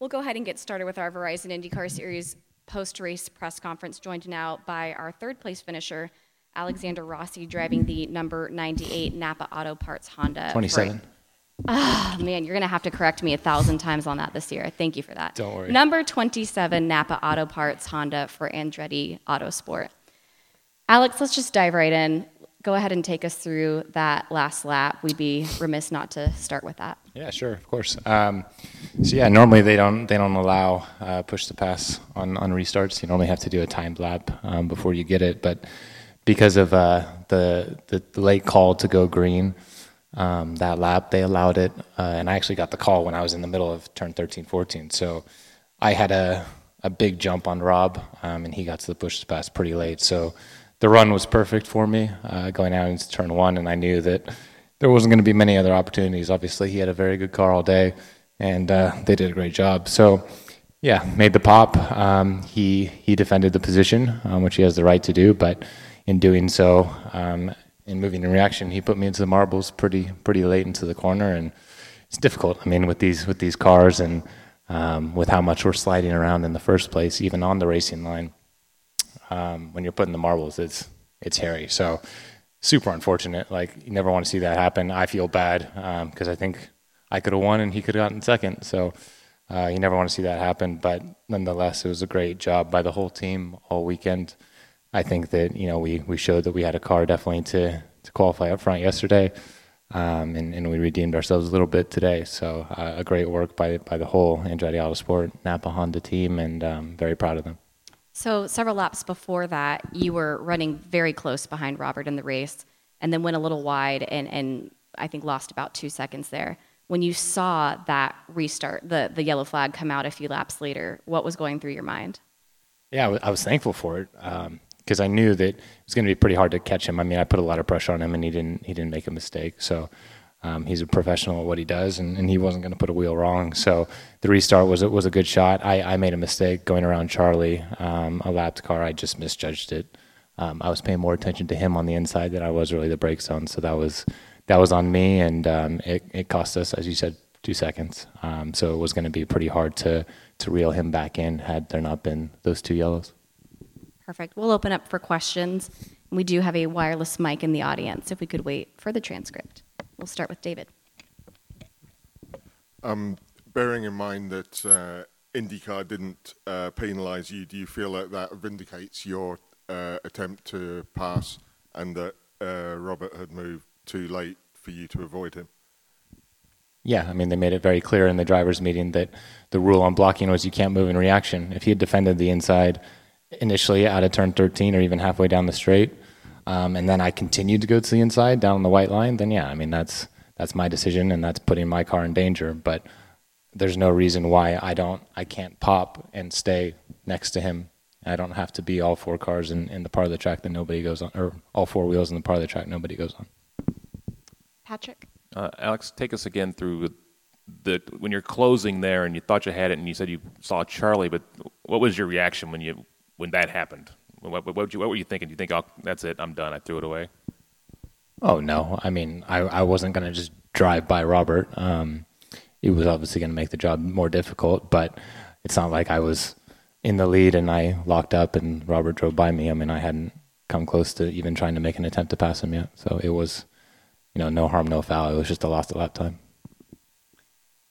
We'll go ahead and get started with our Verizon IndyCar Series post-race press conference, joined now by our third place finisher, Alexander Rossi, driving the number 98 Napa Auto Parts Honda. 27. Ah, man, you're going to have to correct me a thousand times on that this year. Thank you for that. Don't worry. Number 27 Napa Auto Parts Honda for Andretti Autosport. Alex, let's just dive right in. Go ahead and take us through that last lap. We'd be remiss not to start with that. Yeah, sure, of course. Um, so yeah, normally they don't they don't allow uh, push to pass on on restarts. You normally have to do a timed lap um, before you get it, but because of uh, the, the late call to go green um, that lap, they allowed it, uh, and I actually got the call when I was in the middle of turn 13, 14. So I had a a big jump on Rob, um, and he got to the push to pass pretty late. So the run was perfect for me uh, going out into turn one, and I knew that there wasn't going to be many other opportunities. Obviously, he had a very good car all day, and uh, they did a great job. So, yeah, made the pop. Um, he he defended the position, um, which he has the right to do, but in doing so, um, in moving in reaction, he put me into the marbles pretty pretty late into the corner, and it's difficult. I mean, with these with these cars and um, with how much we're sliding around in the first place, even on the racing line um, when you're putting the marbles, it's it's hairy. So super unfortunate. Like you never want to see that happen. I feel bad because um, I think I could have won and he could have gotten second. So uh, you never want to see that happen. But nonetheless, it was a great job by the whole team all weekend. I think that you know we we showed that we had a car definitely to to qualify up front yesterday. Um, and, and, we redeemed ourselves a little bit today. So uh, a great work by by the whole Andretti Autosport Napa Honda team, and um, very proud of them. So several laps before that, you were running very close behind Robert in the race, and then went a little wide, and, and I think lost about two seconds there. When you saw that restart, the the yellow flag come out a few laps later, what was going through your mind? Yeah, I, was thankful for it because um, I knew that it was going to be pretty hard to catch him. I mean, I put a lot of pressure on him, and he didn't he didn't make a mistake. So um, he's a professional at what he does, and, and he wasn't going to put a wheel wrong. So the restart was was a good shot. I, I made a mistake going around Charlie, um, a lapped car. I just misjudged it. Um, I was paying more attention to him on the inside than I was really the brake zone. So that was that was on me, and um, it it cost us, as you said, two seconds. Um, so it was going to be pretty hard to to reel him back in had there not been those two yellows. Perfect. We'll open up for questions. We do have a wireless mic in the audience. If we could wait for the transcript. We'll start with David. Um, bearing in mind that uh, IndyCar didn't uh, penalise you, do you feel that that vindicates your uh, attempt to pass and that uh, Robert had moved too late for you to avoid him? Yeah, I mean, they made it very clear in the drivers' meeting that the rule on blocking was you can't move in reaction. If he had defended the inside initially out of turn 13 or even halfway down the straight, um, and then I continued to go to the inside down the white line, then yeah, I mean that's that's my decision and that's putting my car in danger. But there's no reason why I don't I can't pop and stay next to him. I don't have to be all four cars in, in the part of the track that nobody goes on, or all four wheels in the part of the track nobody goes on. Patrick, uh, Alex, take us again through the when you're closing there and you thought you had it and you said you saw Charlie, but what was your reaction when you when that happened? What, what, you, what were you thinking? Do you think, oh, that's it, I'm done, I threw it away? Oh no! I mean, I I wasn't gonna just drive by Robert. Um, it was obviously gonna make the job more difficult, but it's not like I was in the lead and I locked up and Robert drove by me. I mean, I hadn't come close to even trying to make an attempt to pass him yet. So it was, you know, no harm, no foul. It was just a lost lap time.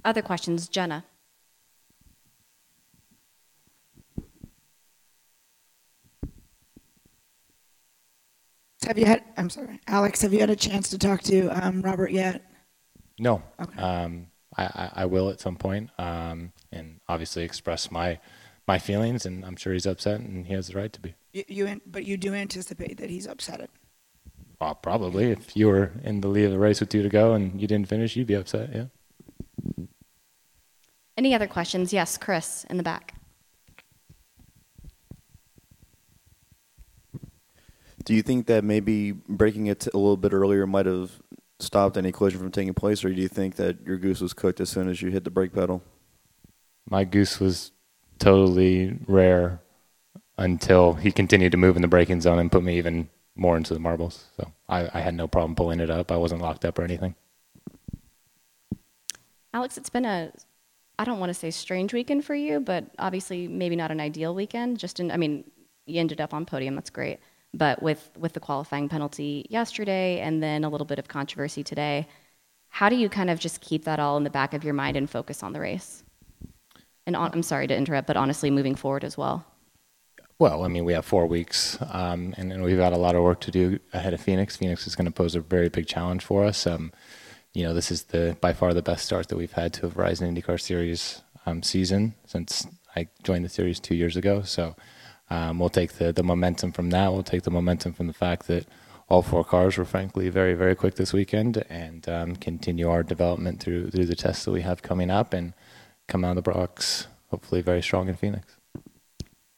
Other questions, Jenna. Have you had? I'm sorry, Alex. Have you had a chance to talk to um, Robert yet? No. Okay. Um, I, I, I, will at some point, um, and obviously express my my feelings. And I'm sure he's upset, and he has the right to be. You, you but you do anticipate that he's upset. It. Well, probably. If you were in the lead of the race with two to go and you didn't finish, you'd be upset. Yeah. Any other questions? Yes, Chris in the back. Do you think that maybe braking it a little bit earlier might have stopped any collision from taking place, or do you think that your goose was cooked as soon as you hit the brake pedal? My goose was totally rare until he continued to move in the braking zone and put me even more into the marbles. So I, I had no problem pulling it up. I wasn't locked up or anything. Alex, it's been a I don't want to say strange weekend for you, but obviously maybe not an ideal weekend. Just in, I mean, you ended up on podium. That's great. But with with the qualifying penalty yesterday and then a little bit of controversy today, how do you kind of just keep that all in the back of your mind and focus on the race? And on, I'm sorry to interrupt, but honestly, moving forward as well. Well, I mean, we have four weeks, um, and, and we've got a lot of work to do ahead of Phoenix. Phoenix is going to pose a very big challenge for us. Um, you know, this is the by far the best start that we've had to a Verizon IndyCar Series um, season since I joined the series two years ago. So um, we'll take the the momentum from that. We'll take the momentum from the fact that all four cars were frankly very very quick this weekend, and um, continue our development through through the tests that we have coming up, and come out of the box hopefully very strong in Phoenix.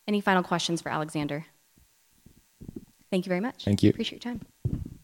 Any final questions for Alexander? Thank you very much. Thank you. Appreciate your time.